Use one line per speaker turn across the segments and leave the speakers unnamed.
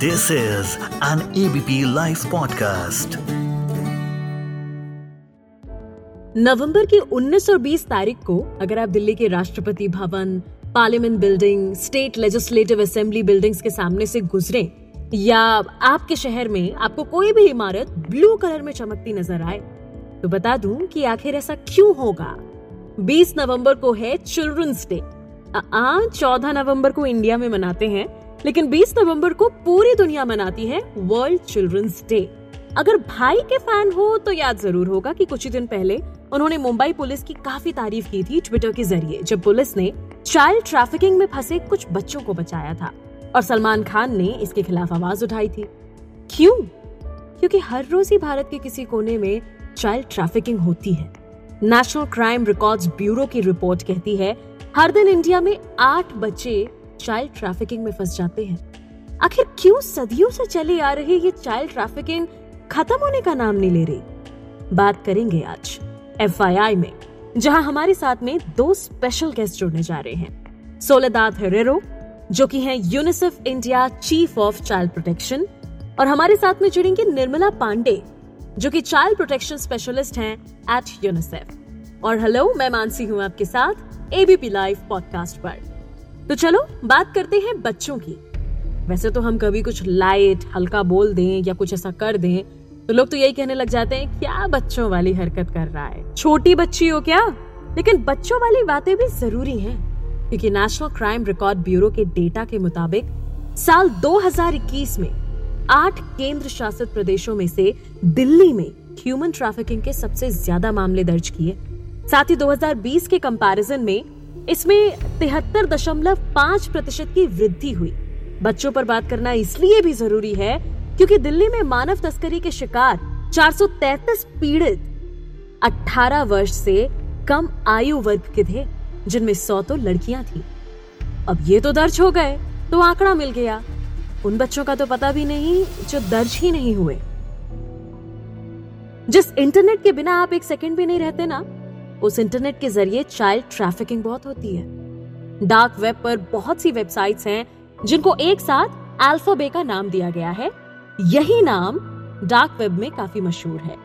This is an ABP live podcast
November की 19 और 20 तारीख को अगर आप दिल्ली के Rashtrapati Bhavan, parliament building, state legislative assembly buildings के सामने से गुजरे, या आपके शहर में आपको कोई भी इमारत ब्लू कलर में चमकती नज़र आए तो बता दूँ कि आखिर ऐसा क्यों होगा? 20 नवंबर को है चिल्ड्रंस डे। चौदह नवंबर को इंडिया में मनाते हैं लेकिन 20 नवंबर को पूरी दुनिया मनाती है वर्ल्ड चिल्ड्रंस डे। अगर भाई के फ़ैन हो तो याद ज़रूर होगा कि कुछ ही दिन पहले उन्होंने मुंबई पुलिस की काफ़ी तारीफ़ की थी ट्विटर के ज़रिए, जब पुलिस ने चाइल्ड ट्रैफिकिंग में फंसे कुछ बच्चों को बचाया था और सलमान खान ने इसके खिलाफ आवाज़ उठाई थी। क्यों? क्योंकि हर रोज ही भारत के किसी कोने में चाइल्ड ट्रैफिकिंग होती है। नेशनल क्राइम रिकॉर्ड्स ब्यूरो की रिपोर्ट कहती है, हर दिन इंडिया में आठ बच्चे चाइल्ड ट्रैफिकिंग में फंस जाते हैं। आखिर क्यों सदियों से चली आ रही ये चाइल्ड ट्रैफिकिंग खत्म होने का नाम नहीं ले रही? बात करेंगे आज एफआईआई में, जहाँ हमारे साथ में दो स्पेशल गेस्ट जुड़ने जा रहे हैं। सोलदात हेरेरो, जो कि हैं UNICEF India chief of child protection और हमारे साथ में जुड़ेंगे निर्मला पांडे, जो कि चाइल्ड प्रोटेक्शन स्पेशलिस्ट हैं एट यूनिसेफ और हेलो मैं मानसी हूँ आपके साथ एबीपी लाइव पॉडकास्ट पर। तो चलो, बात करते हैं बच्चों की। वैसे तो हम कभी कुछ लाइट, हल्का बोल दें या कुछ ऐसा कर दें तो लोग तो यही कहने लग जाते हैं, क्या बच्चों वाली हरकत कर रहा है? छोटी बच्ची हो क्या? लेकिन बच्चों वाली बातें भी ज़रूरी हैं, क्योंकि नेशनल क्राइम रिकॉर्ड ब्यूरो के डेटा के मुताबिक, साल 2021 में आठ केंद्र शासित प्रदेशों में से दिल्ली में ह्यूमन ट्रैफिकिंग के सबसे ज़्यादा मामले दर्ज किए। साथ ही 2020 के कंपैरिजन में इसमें तिहत्तर दशमलव पाँच प्रतिशत की वृद्धि हुई। बच्चों पर बात करना इसलिए भी ज़रूरी है क्योंकि दिल्ली में मानव तस्करी के शिकार 433 पीड़ित 18 वर्ष से कम आयु वर्ग के थे, जिनमें 100 तो लड़कियाँ थी। अब ये तो दर्ज हो गए तो आंकड़ा मिल गया। उन बच्चों का तो पता भी नहीं, जो दर्ज ही नहीं हुए। जिस इंटरनेट के बिना आप एक सेकंड भी नहीं रहते ना उस इंटरनेट के ज़रिए चाइल्ड ट्रैफिकिंग बहुत होती है। डार्क वेब पर बहुत सी वेबसाइट्स हैं, जिनको एक साथ अल्फाबे का नाम दिया गया है। यही नाम डार्क वेब में काफ़ी मशहूर है।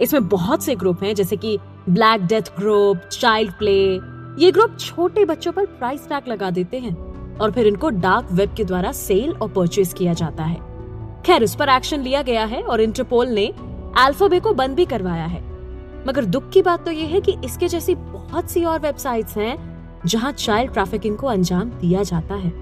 इसमें बहुत से ग्रुप हैं, जैसे कि black death group child play ये ग्रुप छोटे बच्चों पर प्राइस टैग लगा देते हैं और फिर इनको डार्क वेब के द्वारा सेल और परचेज किया जाता है। खैर, उस पर एक्शन लिया गया है और इंटरपोल ने अल्फाबे को बंद भी करवाया है। मगर दुख की बात तो ये है कि इसके जैसी बहुत सी और वेबसाइट्स हैं जहाँ चाइल्ड ट्रैफिकिंग को अंजाम दिया जाता है।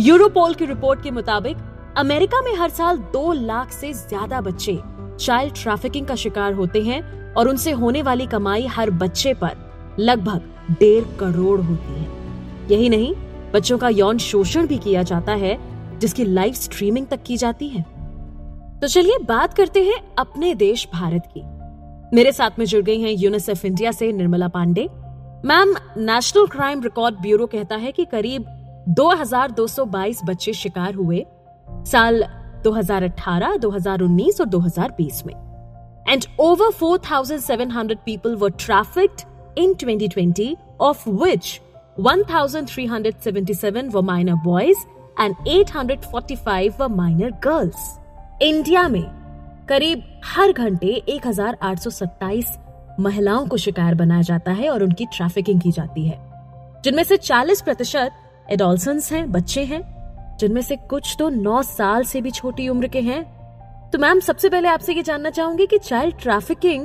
यूरोपोल की रिपोर्ट के मुताबिक, अमेरिका में हर साल दो लाख से ज़्यादा बच्चे चाइल्ड ट्रैफिकिंग का शिकार होते हैं और उनसे होने वाली कमाई हर बच्चे पर लगभग डेढ़ करोड़ होती है। यही नहीं, बच्चों का यौन शोषण भी किया जाता है, जिसकी लाइव स्ट्रीमिंग तक की जाती है। तो चलिए बात करते हैं अपने देश भारत की। मेरे साथ में जुड़ गई हैं यूनिसेफ इंडिया से Nirmala Pandey ma'am national crime record bureau कहता है कि करीब 2222 बच्चे शिकार हुए साल 2018, 2019 और 2020 में and over 4,700 people were trafficked in 2020 of which 1,377 were minor boys and 845 were minor girls. India में करीब हर घंटे 1,827 महिलाओं को शिकार बनाया जाता है और उनकी ट्रैफिकिंग की जाती है। जिनमें से 40 प्रतिशत एडोल्सन्स हैं बच्चे हैं। जिनमें से कुछ तो नौ साल से भी छोटी उम्र के हैं। तो मैम सबसे पहले आपसे ये जानना चाहूँगी कि चाइल्ड ट्रैफिकिंग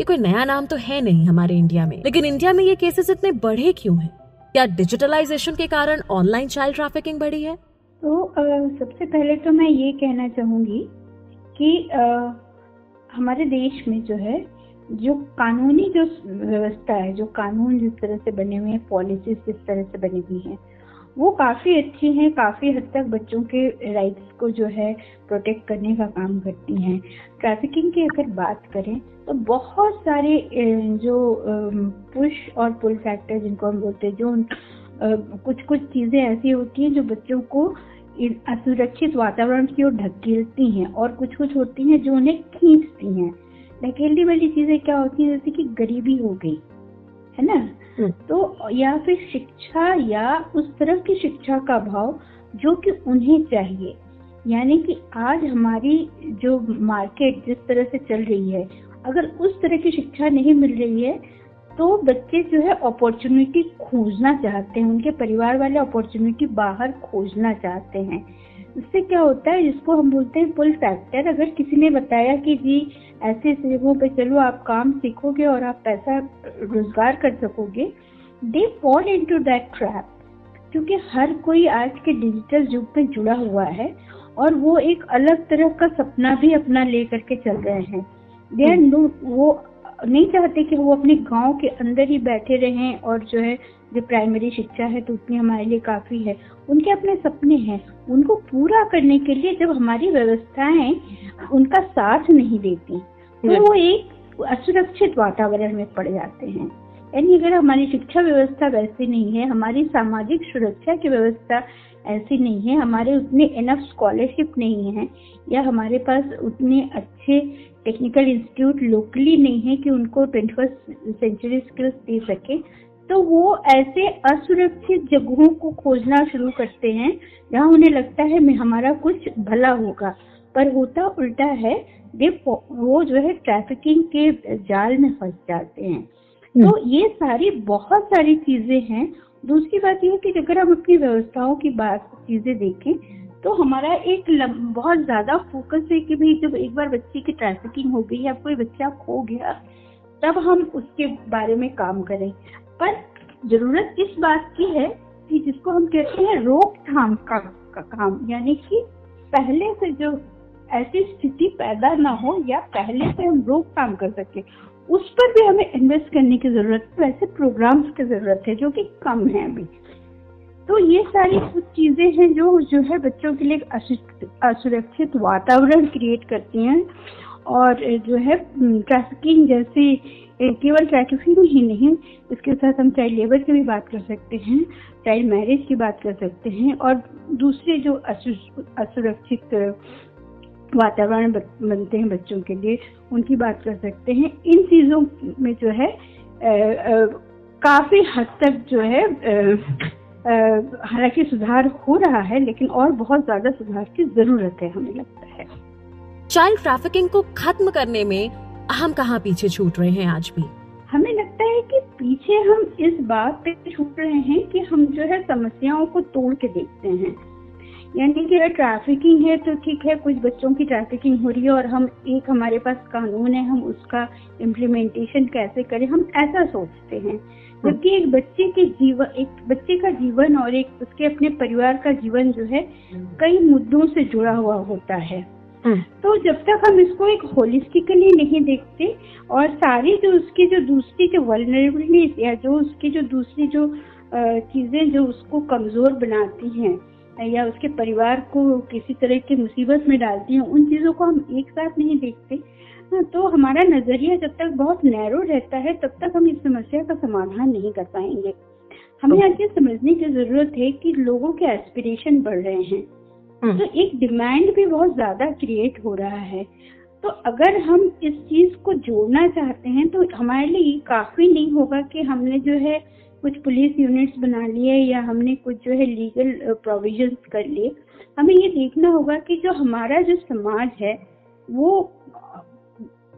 ये कोई नया नाम तो है नहीं हमारे इंडिया में। लेकिन इंडिया में ये केसेस इतने बढ़े क्यों हैं? क्या डिजिटलाइजेशन के कारण ऑनलाइन चाइल्ड ट्रैफिकिंग बढ़ी है?
तो आ, सबसे पहले तो मैं ये कहना चाहूँगी कि हमारे देश में जो है, जो कानूनी जो व्यवस्था है, जो कानून जिस तरह से बने हुए हैं पॉलिसीज़ जिस तरह से बनी हुई हैं, वो काफ़ी अच्छी हैं, काफ़ी हद तक बच्चों के राइट्स को जो है प्रोटेक्ट करने का काम करती हैं। ट्रैफिकिंग की अगर बात करें तो बहुत सारे जो पुश और पुल फैक्टर जिनको हम बोलते हैं, जो कुछ कुछ चीज़ें ऐसी होती हैं, जो बच्चों को असुरक्षित वातावरण की ओर ढकेलती हैं और कुछ कुछ होती हैं जो उन्हें खींचती हैं। ढकेलने वाली चीज़ें क्या होती हैं? जैसे कि गरीबी हो गई है ना? हम्म। तो या फिर शिक्षा या उस तरह की शिक्षा का भाव जो कि उन्हें चाहिए। यानी कि आज हमारी जो मार्केट जिस तरह से चल रही है अगर उस तरह की शिक्षा नहीं मिल रही है तो बच्चे जो है अपॉर्चुनिटी खोजना चाहते हैं उनके परिवार वाले अपॉर्चुनिटी बाहर खोजना चाहते हैं। इससे क्या होता है जिसको हम बोलते हैं पुल फैक्टर अगर किसी ने बताया कि जी ऐसे ऐसे जगहों पे चलो आप काम सीखोगे और आप पैसा रोज़गार कर सकोगे they fall into that trap क्योंकि हर कोई आज के डिजिटल युग में जुड़ा हुआ है और वो एक अलग तरह का सपना भी अपना ले करके चल रहे हैं। दे आर नो वो नहीं चाहते कि वो अपने गाँव के अंदर ही बैठे रहें और जो है जो प्राइमरी शिक्षा है तो उतनी हमारे लिए काफ़ी है। उनके अपने सपने हैं। उनको पूरा करने के लिए जब हमारी व्यवस्थाएँ उनका साथ नहीं देती तो वो एक असुरक्षित वातावरण में पड़ जाते हैं। यानी अगर हमारी शिक्षा व्यवस्था वैसी नहीं है, हमारी सामाजिक सुरक्षा की व्यवस्था ऐसी नहीं है, हमारे उतने इनफ स्कॉलरशिप नहीं है, या हमारे पास उतने अच्छे टेक्निकल इंस्टीट्यूट लोकली नहीं है कि उनको ट्वेंटी फ़र्स्ट सेंचुरी स्किल्स दे सके तो वो ऐसे असुरक्षित जगहों को खोजना शुरू करते हैं, जहाँ उन्हें लगता है मैं, हमारा कुछ भला होगा। पर होता उल्टा है वो जो है ट्रैफिकिंग के जाल में फंस जाते हैं। तो हम्म। ये सारी बहुत सारी चीज़ें हैं। दूसरी बात यह कि अगर हम अपनी व्यवस्थाओं की बात चीज़ें देखें तो हमारा एक बहुत ज़्यादा फोकस है कि भाई जब एक बार बच्चे की ट्रैफिकिंग हो गई या कोई बच्चा खो गया तब हम उसके बारे में काम करें। पर ज़रूरत इस बात की है कि जिसको हम कहते हैं रोकथाम का, का काम। यानी कि पहले से जो ऐसी स्थिति पैदा ना हो या पहले से हम रोकथाम कर सके। उस पर भी हमें इन्वेस्ट करने की ज़रूरत है वैसे प्रोग्राम्स की ज़रूरत है जो कि कम है अभी। तो ये सारी कुछ चीज़ें हैं जो जो है बच्चों के लिए असुरक्षित वातावरण क्रिएट करती हैं और जो है ट्रैफिकिंग जैसे केवल ट्रैफिकिंग ही नहीं, इसके साथ हम चाइल्ड लेबर की भी बात कर सकते हैं चाइल्ड मैरिज की बात कर सकते हैं और दूसरे जो असुरक्षित वातावरण बनते हैं बच्चों के लिए उनकी बात कर सकते हैं। इन चीज़ों में जो है काफ़ी हद तक जो है हालाँकि सुधार हो रहा है लेकिन और बहुत ज़्यादा सुधार की ज़रूरत है हमें लगता है।
चाइल्ड ट्रैफिकिंग को खत्म करने में हम कहाँ पीछे छूट रहे हैं आज भी?
हमें लगता है कि पीछे हम इस बात पे छूट रहे हैं कि हम जो है समस्याओं को तोड़ के देखते हैं। यानी कि अगर ट्रैफिकिंग है तो ठीक है कुछ बच्चों की ट्रैफिकिंग हो रही है और हम एक हमारे पास कानून है हम उसका इम्प्लीमेंटेशन कैसे करें हम ऐसा सोचते हैं। जबकि एक बच्चे के जीवन एक बच्चे का जीवन और एक उसके अपने परिवार का जीवन जो है कई मुद्दों से जुड़ा हुआ होता है। हम्म। तो जब तक हम इसको एक होलिस्टिकली नहीं देखते और सारी जो उसकी जो दूसरी जो वर्नरेबिलिटीज या जो उसकी जो दूसरी जो चीज़ें जो उसको कमज़ोर बनाती हैं या उसके परिवार को किसी तरह की मुसीबत में डालती हैं उन चीज़ों को हम एक साथ नहीं देखते। हाँ, तो हमारा नज़रिया जब तक बहुत नैरो रहता है तब तक हम इस समस्या का समाधान नहीं कर पाएँगे। हमें आज ये समझने की ज़रूरत है कि लोगों के एस्पिरेशन बढ़ रहे हैं। हम्म। तो एक डिमांड भी बहुत ज़्यादा क्रिएट हो रहा है। तो अगर हम इस चीज़ को जोड़ना चाहते हैं तो हमारे लिए काफ़ी नहीं होगा कि हमने जो है कुछ पुलिस यूनिट्स बना लिए या हमने कुछ जो है लीगल प्रोविजंस कर लिए हमें ये देखना होगा कि जो हमारा जो समाज है वो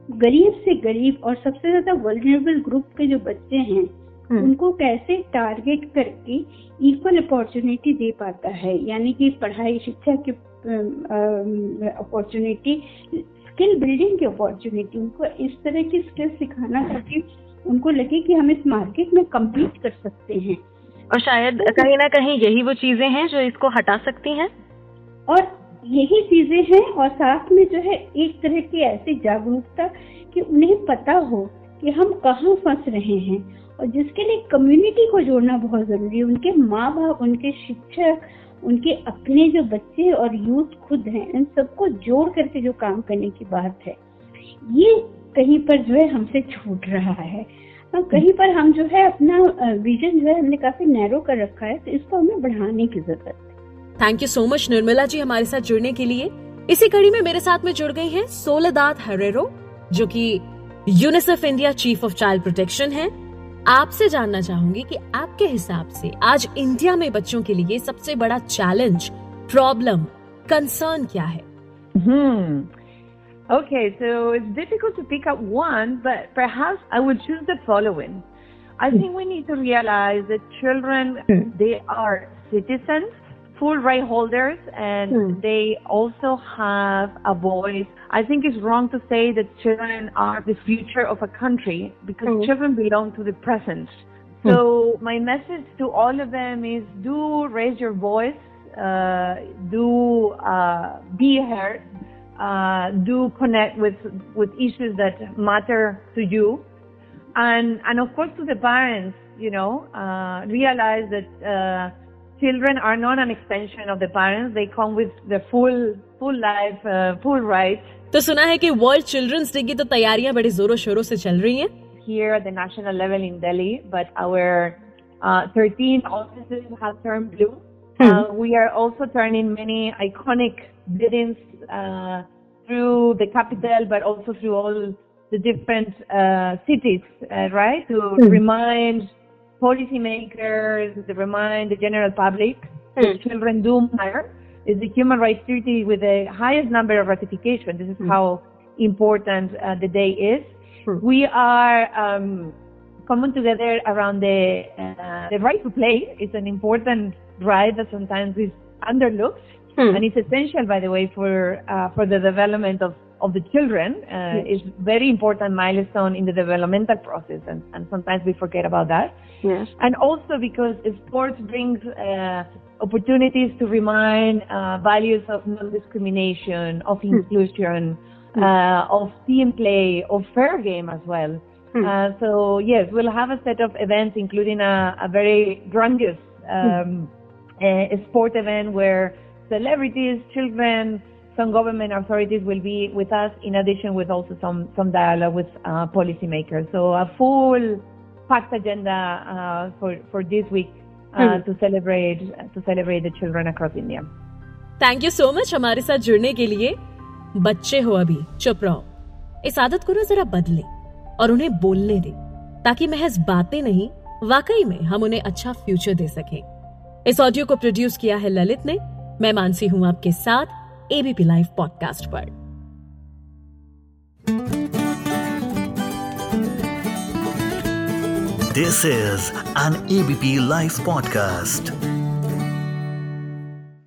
गरीब से गरीब और सबसे ज़्यादा वर्नरेबल ग्रुप के जो बच्चे हैं हम्म। उनको कैसे टारगेट करके इक्वल अपॉर्चुनिटी दे पाता है यानी कि पढ़ाई शिक्षा की अपॉर्चुनिटी स्किल बिल्डिंग की अपॉर्चुनिटी उनको इस तरह की स्किल सिखाना ताकि उनको लगे कि हम इस मार्केट में कम्पीट कर सकते हैं।
और शायद कहीं ना कहीं यही वो चीज़ें हैं जो इसको हटा सकती हैं।
और यही चीज़ें हैं और साथ में जो है एक तरह की ऐसी जागरूकता कि उन्हें पता हो कि हम कहाँ फंस रहे हैं और जिसके लिए कम्युनिटी को जोड़ना बहुत ज़रूरी है। उनके माँ बाप उनके शिक्षक उनके अपने जो बच्चे और यूथ खुद हैं इन सबको जोड़ करके जो काम करने की बात है। ये कहीं पर जो है हमसे छूट रहा है। और कहीं पर हम जो है अपना विजन जो है हमने काफ़ी नैरो कर रखा है तो इसको हमें बढ़ाने की ज़रूरत है।
Thank you so much Nirmala ji हमारे साथ जुड़ने के लिए। इसी कड़ी में मेरे साथ में जुड़ गई हैं सोलदात हरेरो जो कि UNICEF India chief of child protection है। आपसे जानना चाहूँगी कि आपके हिसाब से आज इंडिया में बच्चों के लिए सबसे बड़ा चैलेंज प्रॉब्लम कंसर्न क्या है?
Hmm. Okay, so it's difficult to pick up one, but perhaps I would choose the following. I think we need to realize that children, they are citizens, full right holders, and they also have a voice. I think it's wrong to say that children are the future of a country because children belong to the present. So my message to all of them is do raise your voice, uh, do uh, be heard, uh, do connect with with issues that matter to you, and and of course to the parents, you know, uh, realize that uh, children are not an extension of the parents; they come with the full full life, uh, full rights.
तो सुना है कि world children's day की तो तैयारियां बड़े जोरों शोरों से चल रही हैं
here at the national level in Delhi, but our uh, 13 offices have turned blue. Uh, we are also turning many iconic buildings uh, through the capital, but also through all the different uh, cities, uh, right? To remind policymakers, to remind the general public that children do matter. It's the human rights treaty with the highest number of ratification. This is how important uh, the day is. We are um, coming together around the uh, the right to play. It's an important right that sometimes is underlooked, and it's essential, by the way, for uh, for the development of of the children. Uh, It's very important milestone in the developmental process, and, and sometimes we forget about that.
Yes.
And also because sports brings uh, opportunities to remind uh, values of non-discrimination, of inclusion, uh, of team play, of fair game as well. Uh, so yes, we'll have a set of events, including a, a very grandiose um, sport event where celebrities, children, some government authorities will be with us. In addition, with also some some dialogue with uh, policymakers. So a full packed agenda uh, for for this week uh, to celebrate to celebrate the children across India.
Thank you so much हमारे साथ जुड़ने के लिए बच्चे हो अभी चुप रहो इस आदत को ना जरा बदले और उन्हें बोलने दे ताकि महज बातें नहीं वाकई में हम उन्हें अच्छा फ्यूचर दे सकें इस ऑडियो को प्रोड्यूस किया है ललित ने मैं मानसी हूँ आपके साथ एबीपी लाइव पॉडकास्ट पर
this is an ABP live podcast.